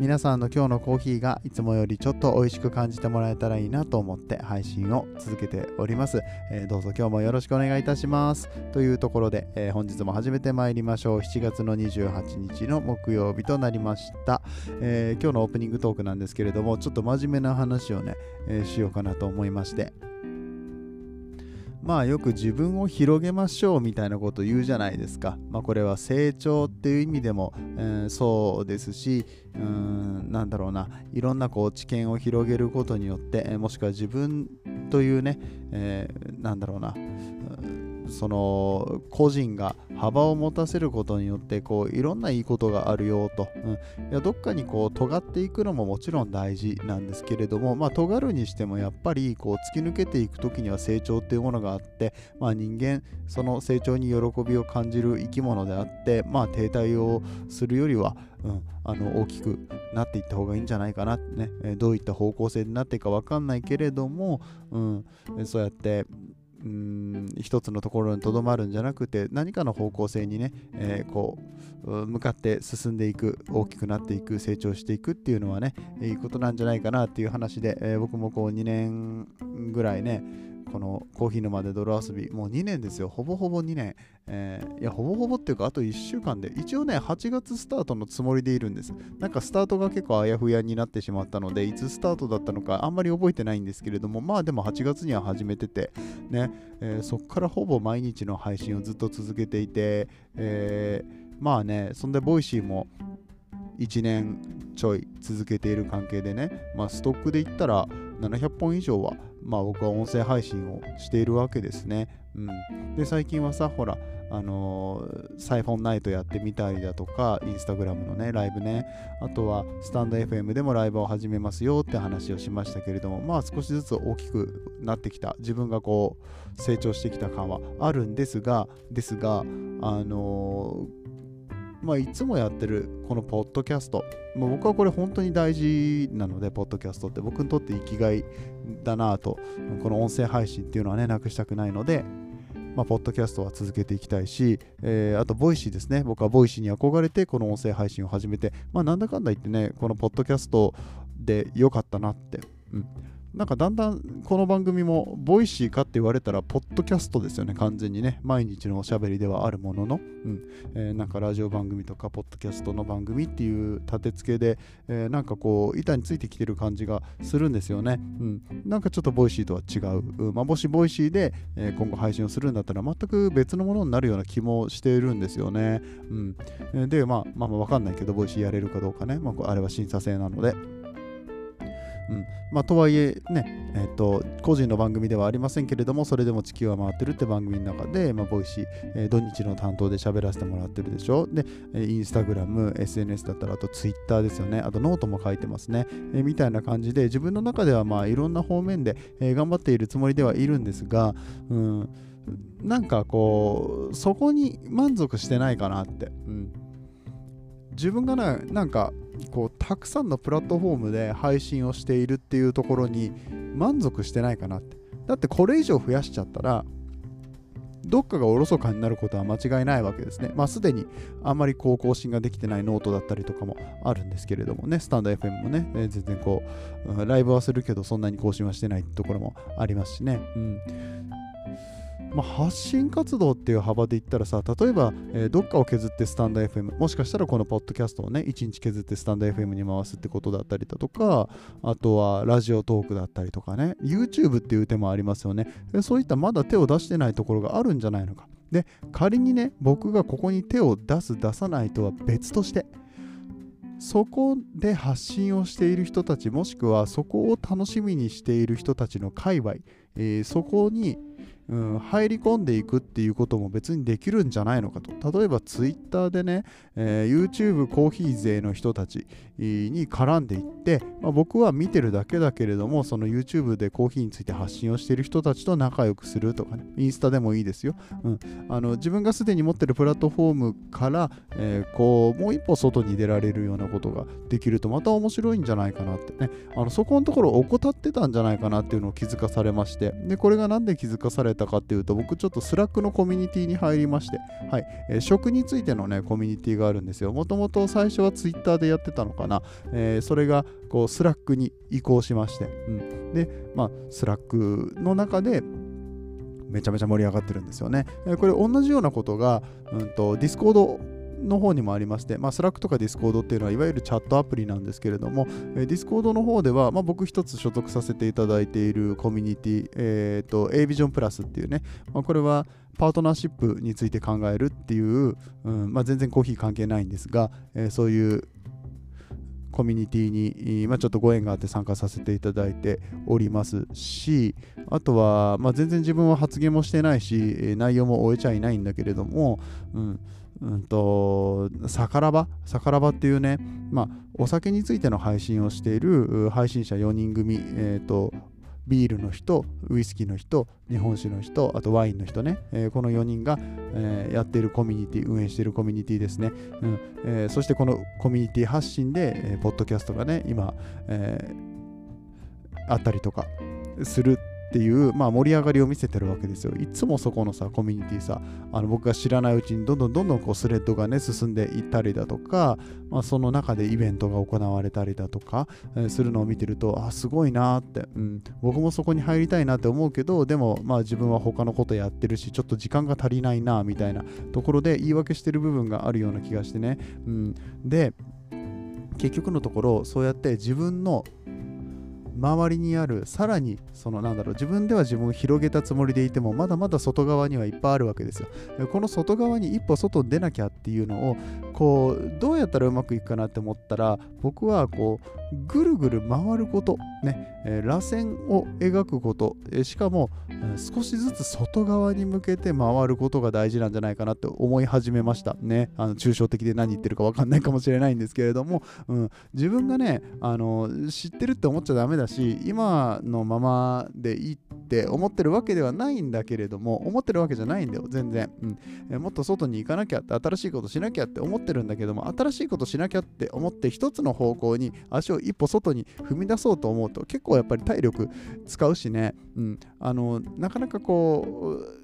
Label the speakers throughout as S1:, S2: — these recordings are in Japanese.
S1: 皆さんの今日のコーヒーがいつもよりちょっと美味しく感じてもらえたらいいなと思って配信を続けております、えー、どうぞ今日もよろしくお願いいたします。というところで、えー、本日も始めてまいりましょう。7月の28日の木曜日となりました、えー、今日のオープニングトークなんですけれどもちょっと真面目な話をね、えしようかなと思いまして。まあよく自分を広げましょうみたいなこと言うじゃないですか。まあこれは成長っていう意味でも、えー、そうですし、うーん、なんだろうな、いろんなこう知見を広げることによって、え、もしくは自分というね、えー、なんだろうな、その個人が幅を持たせることによってこういろんないいことがあるよと、うん、いやどっかにこう尖っていくのももちろん大事なんですけれども、まあ、尖るにしてもやっぱりこう突き抜けていく時には成長っていうものがあって、まあ、人間その成長に喜びを感じる生き物であって、まあ、停滞をするよりは、うん、あの大きくなっていった方がいいんじゃないかなってね、えどういった方向性になっていくか分かんないけれども、うん、そうやってうん一つのところにとどまるんじゃなくて何かの方向性にね、えー、こう向かって進んでいく大きくなっていく成長していくっていうのはねいいことなんじゃないかなっていう話で、えー、僕もこう2年ぐらいねこのコーヒー沼で泥遊び、もう2年ですよ、ほぼほぼ2年。えー、いや、ほぼほぼっていうか、あと1週間で、一応ね、8月スタートのつもりでいるんです。なんかスタートが結構あやふやになってしまったので、いつスタートだったのかあんまり覚えてないんですけれども、まあでも8月には始めてて、ね、えー、そっからほぼ毎日の配信をずっと続けていて、えー、まあね、そんでボイシーも1年ちょい続けている関係でね、まあ、ストックで言ったら700本以上はまあ僕は音声配信をしているわけですね。うん、で最近はさほらあのー、サイフォンナイトやってみたりだとか、インスタグラムのね、ライブね、あとはスタンド FM でもライブを始めますよって話をしましたけれども、まあ少しずつ大きくなってきた、自分がこう成長してきた感はあるんですが、ですが、あのーまあ、いつもやってるこのポッドキャスト、まあ、僕はこれ本当に大事なので、ポッドキャストって僕にとって生きがいだなと、この音声配信っていうのはね、なくしたくないので、まあ、ポッドキャストは続けていきたいし、えー、あと、ボイシーですね。僕はボイシーに憧れて、この音声配信を始めて、まあ、なんだかんだ言ってね、このポッドキャストで良かったなって、うん、なんかだんだんこの番組もボイシーかって言われたらポッドキャストですよね。完全にね。毎日のおしゃべりではあるものの、うん。えー、なんかラジオ番組とかポッドキャストの番組っていう立て付けで、えー、なんかこう板についてきてる感じがするんですよね、うん、なんかちょっとボイシーとは違う、うん。まあ、もしボイシーで、えー、今後配信をするんだったら全く別のものになるような気もしているんですよね、うん、でまあまあまあわかんないけどボイシーやれるかどうかね、まあ、あれは審査制なので。うんまあ、とはいえね、えーと、個人の番組ではありませんけれども、それでも地球は回ってるって番組の中で、まあ、ボイシー、えー、土日の担当で喋らせてもらってるでしょ。で、インスタグラム、SNS だったら、あとツイッターですよね。あとノートも書いてますね。え、みたいな感じで、自分の中ではまあいろんな方面で、えー、頑張っているつもりではいるんですが、うんなんかこう、そこに満足してないかなって。うん自分がななんかこうたくさんのプラットフォームで配信をしているっていうところに満足してないかなってだってこれ以上増やしちゃったらどっかがおろそかになることは間違いないわけですね。まあ、すでにあまりこう更新ができてないノートだったりとかもあるんですけれどもね、スタンド FM もね、全然こう、ライブはするけどそんなに更新はしてないところもありますしね。うんまあ、発信活動っていう幅で言ったらさ、例えば、えー、どっかを削ってスタンド FM、もしかしたらこのポッドキャストをね、1日削ってスタンド FM に回すってことだったりだとか、あとはラジオトークだったりとかね、YouTube っていう手もありますよね。そういったまだ手を出してないところがあるんじゃないのか。で、仮にね、僕がここに手を出す、出さないとは別として、そこで発信をしている人たちもしくはそこを楽しみにしている人たちの界隈、えー、そこにうん、入り込んでいくっていうことも別にできるんじゃないのかと。例えば Twitter でね、えー、YouTube コーヒー勢の人たちに絡んでいって、まあ、僕は見てるだけだけれどもその YouTube でコーヒーについて発信をしている人たちと仲良くするとかね。インスタでもいいですよ、うん、あの自分がすでに持ってるプラットフォームから、えー、こうもう一歩外に出られるようなことができるとまた面白いんじゃないかなって。ね。あのそこのところ怠ってたんじゃないかなっていうのを気づかされまして。でこれが何で気づかされたかっていうと僕ちょっとスラックのコミュニティに入りましてはい、えー、食についてのねコミュニティがあるんですよ。もともと最初は Twitter でやってたのかな、えー、それがこうスラックに移行しまして、うん、でまあスラックの中でめちゃめちゃ盛り上がってるんですよね。えー、これ同じようなことが、うんと、ディスコードの方にもありまして、まあ、スラックとかディスコードっていうのはいわゆるチャットアプリなんですけれども、えー、ディスコードの方では、まあ、僕一つ所属させていただいているコミュニティ、えーと、A ビジョンプラスっていうね、まあ、これはパートナーシップについて考えるっていう、うんまあ、全然コーヒー関係ないんですが、えー、そういうコミュニティに、まあ、ちょっとご縁があって参加させていただいておりますしあとは、まあ、全然自分は発言もしてないし内容も終えちゃいないんだけれども、うんうんと、サカラバ？サカラバっていうね、まあ、お酒についての配信をしている配信者4人組、えーとビールの人、ウイスキーの人、日本酒の人、あとワインの人ね、えー、この4人が、えー、やっているコミュニティ、運営しているコミュニティですね。うんえー、そしてこのコミュニティ発信で、えー、ポッドキャストがね、今、えー、あったりとかするっていう、まあ、盛り上がりを見せてるわけですよ。いつもそこのさ、コミュニティさ、あの僕が知らないうちにどんどんどんどんこうスレッドがね、進んでいったりだとか、まあ、その中でイベントが行われたりだとか、えー、するのを見てると、あ、すごいなって、うん、僕もそこに入りたいなって思うけど、でも、まあ自分は他のことやってるし、ちょっと時間が足りないな、みたいなところで言い訳してる部分があるような気がしてね。うん、で、結局のところ、そうやって自分の周りにあるさらにそのなんだろう自分では自分を広げたつもりでいてもまだまだ外側にはいっぱいあるわけですよ。この外側に一歩外に出なきゃっていうのをこうどうやったらうまくいくかなって思ったら僕はこうぐるぐる回ることね、えー、螺旋を描くこと、えー、しかも、えー、少しずつ外側に向けて回ることが大事なんじゃないかなって思い始めました。ねあの抽象的で何言ってるか分かんないかもしれないんですけれども、うん、自分がねあの知ってるって思っちゃダメだし今のままでいいって思ってるわけではないんだけれども思ってるわけじゃないんだよ全然、うん。えもっと外に行かなきゃって新しいことしなきゃって思ってるんだけども新しいことしなきゃって思って一つの方向に足を一歩外に踏み出そうと思うと結構やっぱり体力使うしね、うん、あのなかなかこう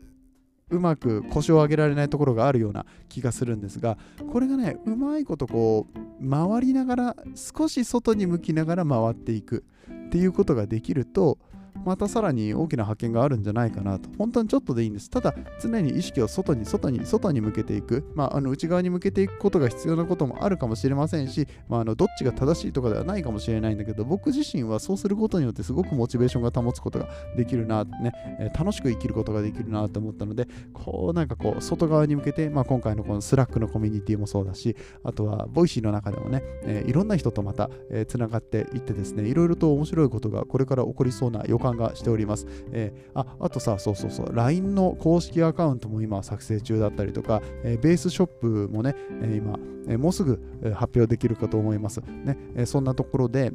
S1: うまく腰を上げられないところがあるような気がするんですがこれがねうまいことこう回りながら少し外に向きながら回っていく。っていうことができるとまたさらに大きな発見があるんじゃないかなと。本当にちょっとでいいんです。ただ、常に意識を外に、外に、外に向けていく。まあ、あの内側に向けていくことが必要なこともあるかもしれませんし、まあ、あのどっちが正しいとかではないかもしれないんだけど、僕自身はそうすることによってすごくモチベーションが保つことができるな、ね、えー、楽しく生きることができるなと思ったので、こうなんかこう、外側に向けて、まあ、今回のこのスラックのコミュニティもそうだし、あとは、ボイシーの中でもね、えー、いろんな人とまた、えー、つながっていってですね、いろいろと面白いことがこれから起こりそうな予感がしております。えー、ああとさ、そうそうそう、LINE の公式アカウントも今作成中だったりとか、えー、ベースショップもね、えー、今、えもうすぐ発表できるかと思います。ねえそんなところで、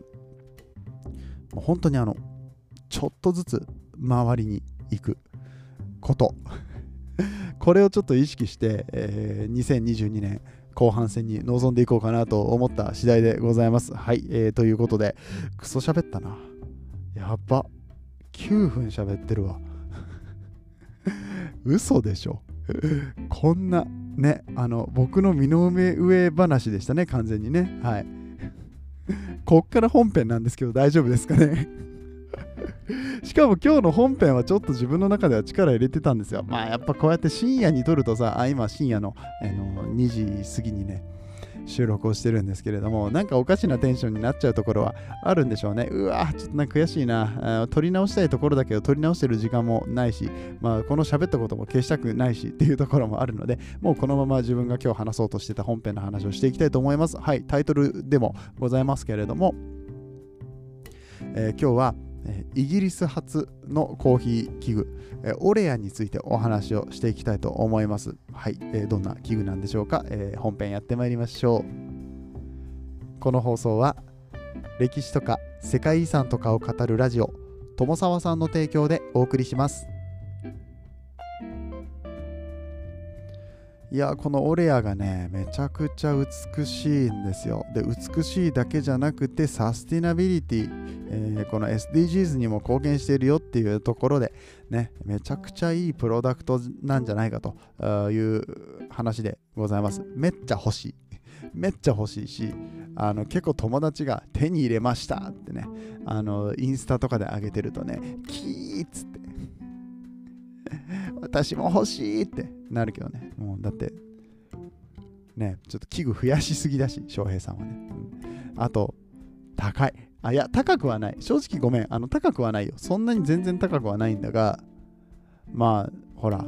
S1: 本当にあの、ちょっとずつ周りに行くこと。これをちょっと意識して、え、2022年後半戦に臨んでいこうかなと思った次第でございます。はい、えー、ということで、クソ喋ったな。やば。9分喋ってるわ。嘘でしょ。こんなねあの僕の身の上話でしたね完全にね。はい。こっから本編なんですけど大丈夫ですかね。しかも今日の本編はちょっと自分の中では力入れてたんですよ。まあやっぱこうやって深夜に撮るとさあ今深夜のあの2時過ぎにね収録をしてるんですけれども、なんかおかしなテンションになっちゃうところはあるんでしょうね。うわちょっとなんか悔しいな。撮り直したいところだけど、撮り直してる時間もないし、まあ、この喋ったことも消したくないしっていうところもあるので、もうこのまま自分が今日話そうとしてた本編の話をしていきたいと思います。はい、タイトルでもございますけれども、えー、今日は、えイギリス発のコーヒー器具、えオレアについてお話をしていきたいと思います。はい、えどんな器具なんでしょうか、え本編やってまいりましょう。この放送は歴史とか世界遺産とかを語るラジオ友沢さんの提供でお送りします。いやこのオレアがねめちゃくちゃ美しいんですよ。で美しいだけじゃなくてサスティナビリティ、えー、この SDGs にも貢献しているよっていうところでねめちゃくちゃいいプロダクトなんじゃないかという話でございます。めっちゃ欲しい。めっちゃ欲しいしあの結構友達が手に入れましたってね。あのインスタとかで上げてるとねキーッつって。私も欲しいってなるけどね。もうだって、ね、ちょっと器具増やしすぎだし、翔平さんはね。うん、あと、高い。あ、いや、高くはない。正直ごめん。あの、高くはないよ。そんなに全然高くはないんだが、まあ、ほら、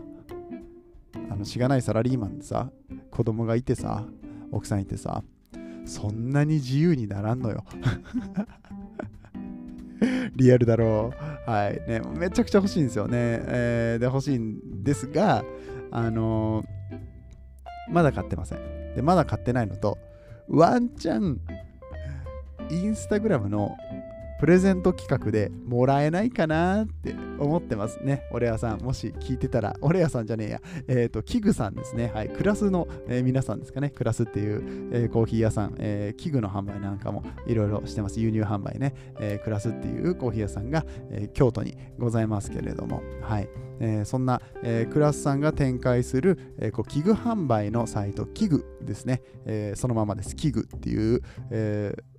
S1: あの、しがないサラリーマンでさ、子供がいてさ、奥さんいてさ、そんなに自由にならんのよ。リアルだろう。はい。ね、めちゃくちゃ欲しいんですよね。えー、で、欲しいんですが、あのー、まだ買ってません。で、まだ買ってないのと、ワンチャン、インスタグラムのプレゼント企画でもらえないかなって思ってますね。オレアさん、もし聞いてたら、オレアさんじゃねえや、えっ、ー、と、キグさんですね。はい、クラスの、えー、皆さんですかね。クラスっていう、えー、コーヒー屋さん、えー、器具の販売なんかもいろいろしてます。輸入販売ね。え、クラスっていうコーヒー屋さんが、え、京都にございますけれども、はい。え、そんな、え、クラスさんが展開する、え、こう器具販売のサイト、器具ですね。え、そのままです。器具っていう、えー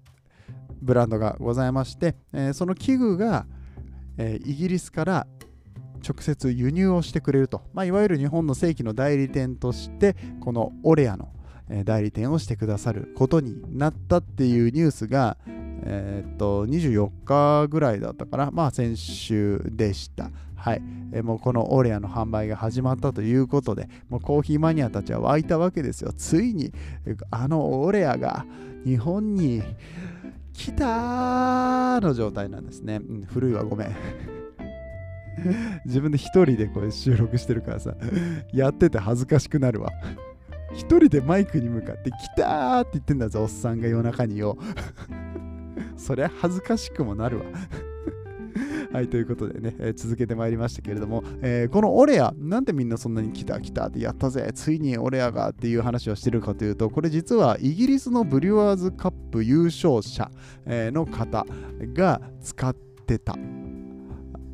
S1: ブランドがございまして、え、その器具が、え、イギリスから直接輸入をしてくれると、まあ、いわゆる日本の正規の代理店としてこのオレアの代理店をしてくださることになったっていうニュースが、えー、っと24日ぐらいだったかな、まあ、先週でした。はい、えもうこのオレアの販売が始まったということで、もうコーヒーマニアたちは湧いたわけですよ。ついにあのオレアが日本に来たーの状態なんですね。うん、古いわ、ごめん。自分で一人でこれ収録してるからさ、やってて恥ずかしくなるわ。一人でマイクに向かって来たーって言ってんだぞ、おっさんが夜中によ。そりゃ恥ずかしくもなるわ。はい、ということでね、えー、続けてまいりましたけれども、えー、このオレア、なんでみんなそんなに来た来たってやったぜ、ついにオレアがっていう話をしてるかというと、これ実はイギリスのブリュワーズカップ優勝者えの方が使ってたっ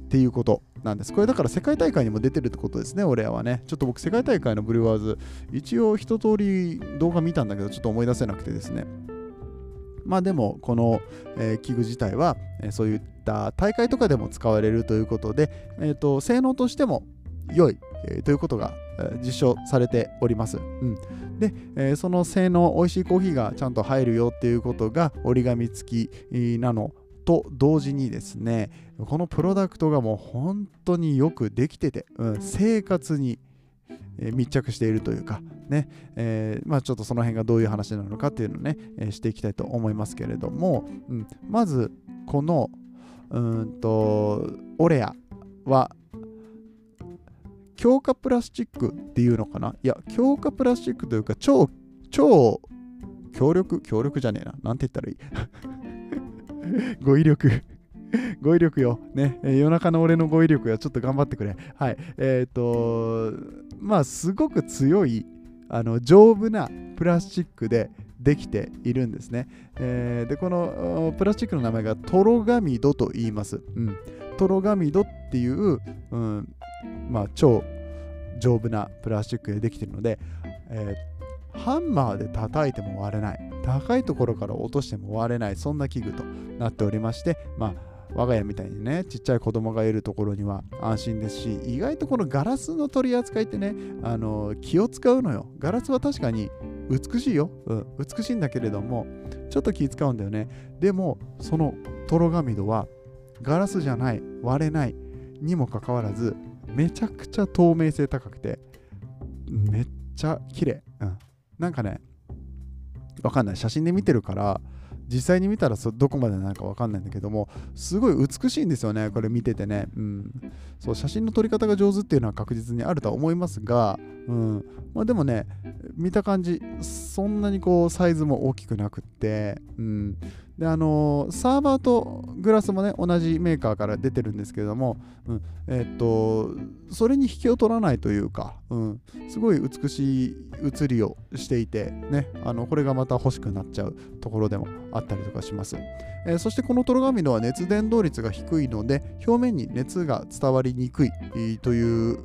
S1: ていうことなんです。これだから世界大会にも出てるってことですね、オレアはね。ちょっと僕、世界大会のブリュワーズ、一応一通り動画見たんだけど、ちょっと思い出せなくてですね。まあでもこの、えー、器具自体は、えー、そういった大会とかでも使われるということで、えーと、性能としても良い、えー、ということが、実証されております。うん、で、えー、その性能、美味しいコーヒーがちゃんと入るよっていうことが折り紙付きなのと同時にですね、このプロダクトがもう本当によくできてて、うん、生活に密着しているというか、ね、えー、まあ、ちょっとその辺がどういう話なのかっていうのをね、えー、していきたいと思いますけれども、うん、まず、この、うんと、オレアは、強化プラスチックっていうのかな？いや、強化プラスチックというか、超、超強力、強力じゃねえな。なんて言ったらいい？語彙力語彙力よ。ね、夜中の俺の語彙力はちょっと頑張ってくれ。はい。えっ、ー、と、まあ、すごく強い、あの、丈夫なプラスチックでできているんですね。えー、で、このプラスチックの名前がトロガミドと言います。うん。トロガミドっていう、うん、まあ、超丈夫なプラスチックでできているので、えー、ハンマーで叩いても割れない。高いところから落としても割れない。そんな器具となっておりまして、まあ、我が家みたいにねちっちゃい子供がいるところには安心ですし意外とこのガラスの取り扱いってねあの気を使うのよガラスは確かに美しいよ、うん、美しいんだけれどもちょっと気使うんだよね。でもそのトロガミドはガラスじゃない割れないにもかかわらずめちゃくちゃ透明性高くてめっちゃ綺麗、うん、なんかねわかんない。写真で見てるから実際に見たらどこまでなのか分かんないんだけどもすごい美しいんですよねこれ見ててね、うん、そう写真の撮り方が上手っていうのは確実にあるとは思いますが、うん。まあ、でもね見た感じそんなにこうサイズも大きくなくって、うん、であのー、サーバーとグラスもね同じメーカーから出てるんですけれども、うん、えー、っとそれに引けを取らないというか、うん、すごい美しい写りをしていてねあのこれがまた欲しくなっちゃうところでもあったりとかします、えー、そしてこのトロガミノは熱伝導率が低いので表面に熱が伝わりにくいという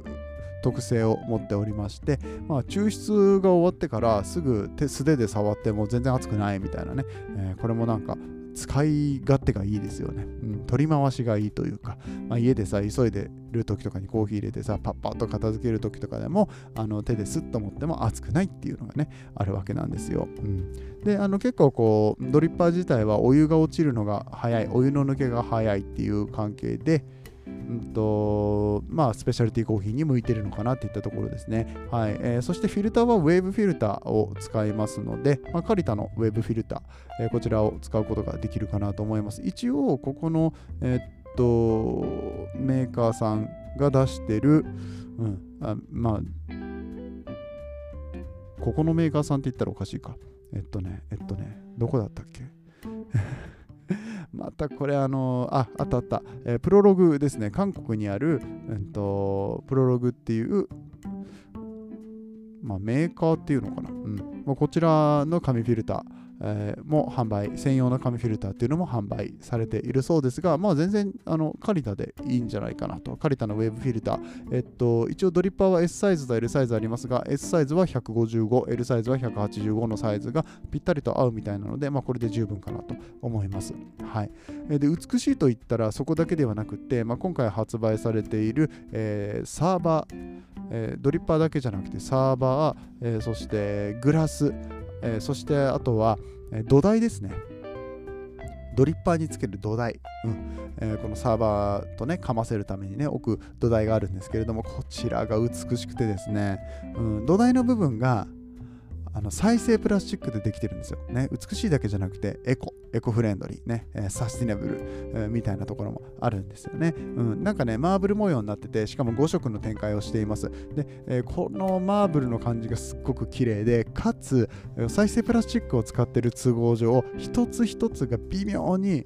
S1: 特性を持っておりまして、まあ、抽出が終わってからすぐ手素手で触っても全然熱くないみたいなね、えー、これもなんか使い勝手がいいですよね。うん、取り回しがいいというか、まあ、家でさ、急いでる時とかにコーヒー入れてさ、パッパッと片付ける時とかでも、あの手ですっと持っても熱くないっていうのがね、あるわけなんですよ。うん、で、あの結構こう、ドリッパー自体はお湯が落ちるのが早い、お湯の抜けが早いっていう関係で、うんとまあ、スペシャルティコーヒーに向いてるのかなっていったところですね。はいえー、そしてフィルターはウェーブフィルターを使いますので、まあ、カリタのウェーブフィルター、えー、こちらを使うことができるかなと思います。一応、ここの、えー、っとメーカーさんが出してる、うん、あまあ、ここのメーカーさんって言ったらおかしいか。えっとね、えっとね、どこだったっけ？またこれあのああったあった、えー、プロログですね。韓国にある、えーと、プロログっていうまあ、メーカーっていうのかな、うん。まあ、こちらの紙フィルター、えー、も販売、専用の紙フィルターっていうのも販売されているそうですが、まあ、全然あのカリタでいいんじゃないかなと。カリタのウェブフィルター。えっと、一応ドリッパーは S サイズと L サイズありますが、S サイズは155、L サイズは185のサイズがぴったりと合うみたいなので、まあ、これで十分かなと思います。はい、で美しいと言ったらそこだけではなくて、まあ、今回発売されている、えー、サーバー、えー、ドリッパーだけじゃなくてサーバー、えー、そしてグラス、えー、そしてあとは、え土台ですね。ドリッパーにつける土台、うん。えー、このサーバーとね、かませるためにね、置く土台があるんですけれども、こちらが美しくてですね、うん、土台の部分が、あの再生プラスチックでできてるんですよ。ね、美しいだけじゃなくてエコ、エコフレンドリー、ね、えサスティナブル、えー、みたいなところもあるんですよね、うん。なんかね、マーブル模様になってて、しかも5色の展開をしています。で、えー、このマーブルの感じがすっごく綺麗で、かつ、再生プラスチックを使ってる都合上、一つ一つが微妙に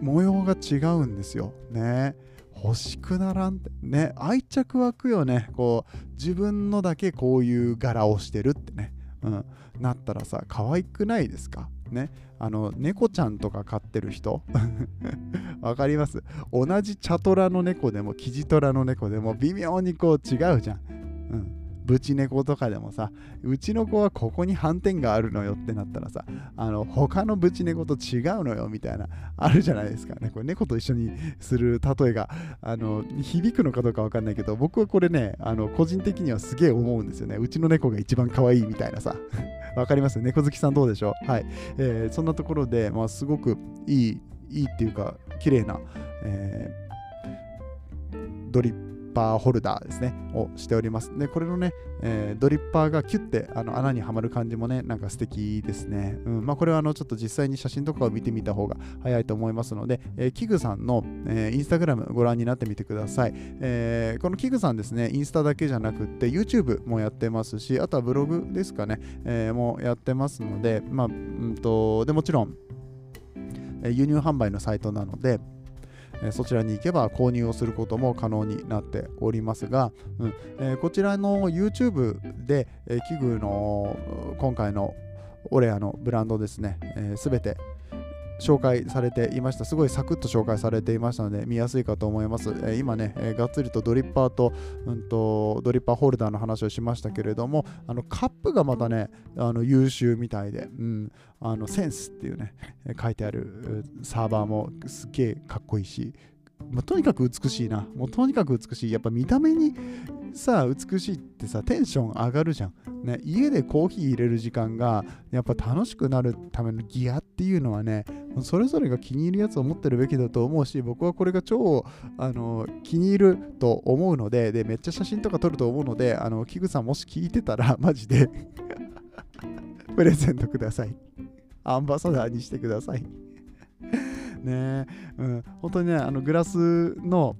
S1: 模様が違うんですよ。ね。欲しくならんってね愛着湧くよねこう自分のだけこういう柄をしてるってねうん、なったらさ可愛くないですか？ね。あの猫ちゃんとか飼ってる人？わかります？同じ茶トラの猫でもキジトラの猫でも微妙にこう違うじゃん、うん。ブチ猫とかでもさ、うちの子はここに斑点があるのよってなったらさ、あの他のブチ猫と違うのよみたいな、あるじゃないですかね。これ猫と一緒にする例えが、あの響くのかどうかわかんないけど、僕はこれね、あの個人的にはすげえ思うんですよね。うちの猫が一番可愛いみたいなさ。わかります？猫好きさんどうでしょう？はい。えー、そんなところで、まあ、すごくいい、いいっていうか、綺麗な、えー、ドリップパーホルダーですね、をしております。で、これのね、えー、ドリッパーがキュッてあの穴にはまる感じもね、なんか素敵ですね。うん、まあ、これはあのちょっと実際に写真とかを見てみた方が早いと思いますので、えー、キグさんの、えー、インスタグラムご覧になってみてください。えー、このキグさんですね、インスタだけじゃなくって YouTube もやってますし、あとはブログですかね、えー、もやってますので、まあ、うんと、でもちろん、輸入販売のサイトなので、えそちらに行けば購入をすることも可能になっておりますが、うんえ、こちらの YouTube で、え、器具の今回のオレアのブランドですね、す、え、べ、て紹介されていました。すごいサクッと紹介されていましたので見やすいかと思います。えー、今ね、えー、がっつりとドリッパーと,、うんとドリッパーホルダーの話をしましたけれども、あのカップがまたね、あの優秀みたいで、うん、あのセンスっていうね、書いてあるサーバーもすっげえかっこいいし、まあ、とにかく美しいな。もうとにかく美しい。やっぱ見た目にさ、美しいってさ、テンション上がるじゃん。ね、家でコーヒー入れる時間がやっぱ楽しくなるためのギアっていうのはね、それぞれが気に入るやつを持ってるべきだと思うし、僕はこれが超あの気に入ると思うのでで、めっちゃ写真とか撮ると思うので、あのキグさんもし聞いてたら、マジで プレゼントください。アンバサダーにしてください。ねうん、本当にね、あのグラスの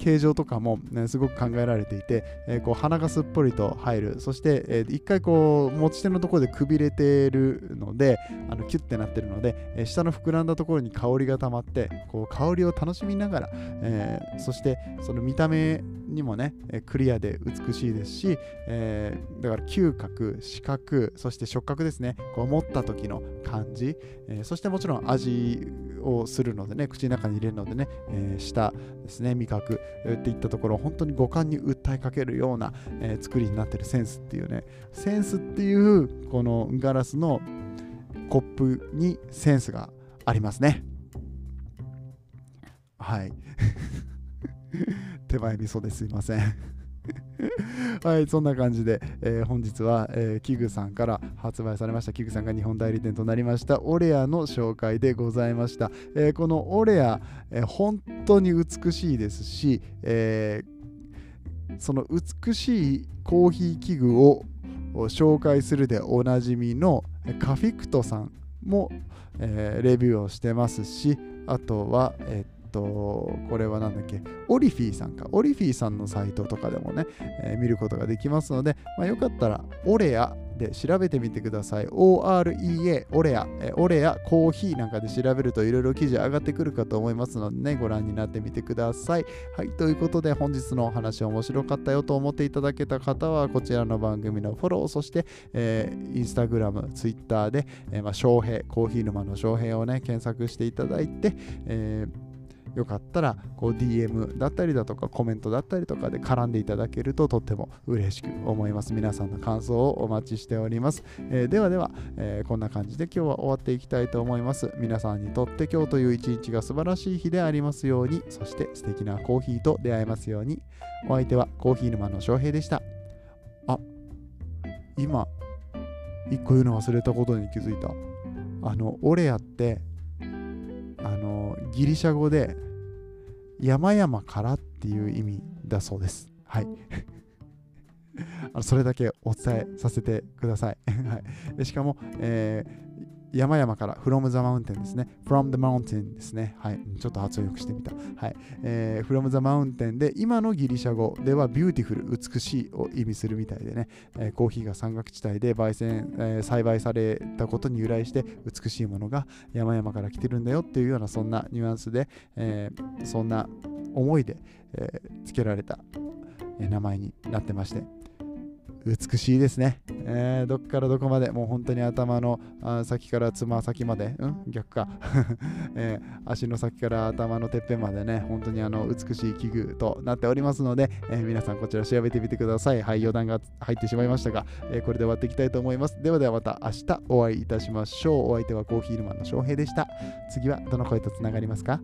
S1: 形状とかも、ね、すごく考えられていて、えー、こう鼻がすっぽりと入る。そして、えー、一回こう持ち手のところでくびれてるのであのキュッてなってるので、えー、下の膨らんだところに香りが溜まってこう香りを楽しみながら、えー、そしてその見た目にもねクリアで美しいですし、えー、だから嗅覚視覚そして触覚ですね。こう持った時の感じ、えー、そしてもちろん味をするのでね口の中に入れるのでね、えー、舌ですね味覚っていったところ本当に五感に訴えかけるような、えー、作りになってるセンスっていうねセンスっていうこのガラスのコップにセンスがありますね。はい。手前味噌ですいません。はい、そんな感じで、えー、本日は、えー、キグさんから発売されました、キグさんが日本代理店となりました、オレアの紹介でございました。えー、このオレア、えー、本当に美しいですし、え、その美しいコーヒー器具を紹介するでおなじみのカフィクトさんも、え、レビューをしてますし、あとは、えーと、これは何だっけ、オリフィーさんか。オリフィーさんのサイトとかでもね、えー、見ることができますので、まあ、よかったら、オレアで調べてみてください。OREA、オレア、えオレア、コーヒーなんかで調べるといろいろ記事上がってくるかと思いますのでね、ご覧になってみてください。はい、ということで本日のお話面白かったよと思っていただけた方は、こちらの番組のフォロー、そして、えー、インスタグラム、ツイッターで、えー、まあ、翔平、コーヒー沼の翔平をね、検索していただいて、えーよかったらこう DM だったりだとかコメントだったりとかで絡んでいただけるととっても嬉しく思います。皆さんの感想をお待ちしております。えー、ではでは、えー、こんな感じで今日は終わっていきたいと思います。皆さんにとって今日という一日が素晴らしい日でありますように、そして素敵なコーヒーと出会えますように。お相手はコーヒー沼の翔平でした。あ、今、一個言うの忘れたことに気づいた。あの、オレアってギリシャ語で山々からっていう意味だそうです。はい。あのそれだけお伝えさせてください。はい、でしかも、えー、山々から from the mountain ですね。from the mountain ですね。はい。ちょっと発音よくしてみた。はい。えー、from the mountain で、今のギリシャ語では beautiful 美しいを意味するみたいでね、えー、コーヒーが山岳地帯で焙煎、えー、栽培されたことに由来して美しいものが山々から来てるんだよっていうようなそんなニュアンスで、えー、そんな思いで、えー、付けられた名前になってまして、美しいですね、えー、どっからどこまでもう本当に頭の先からつま先まで、うん、逆か、えー、足の先から頭のてっぺんまでね本当にあの美しい器具となっておりますので、えー、皆さんこちら調べてみてください。はい余談が入ってしまいましたが、えこれで終わっていきたいと思います。ではではまた明日お会いいたしましょう。お相手はコーヒー沼の翔平でした。次はどの声とつながりますか？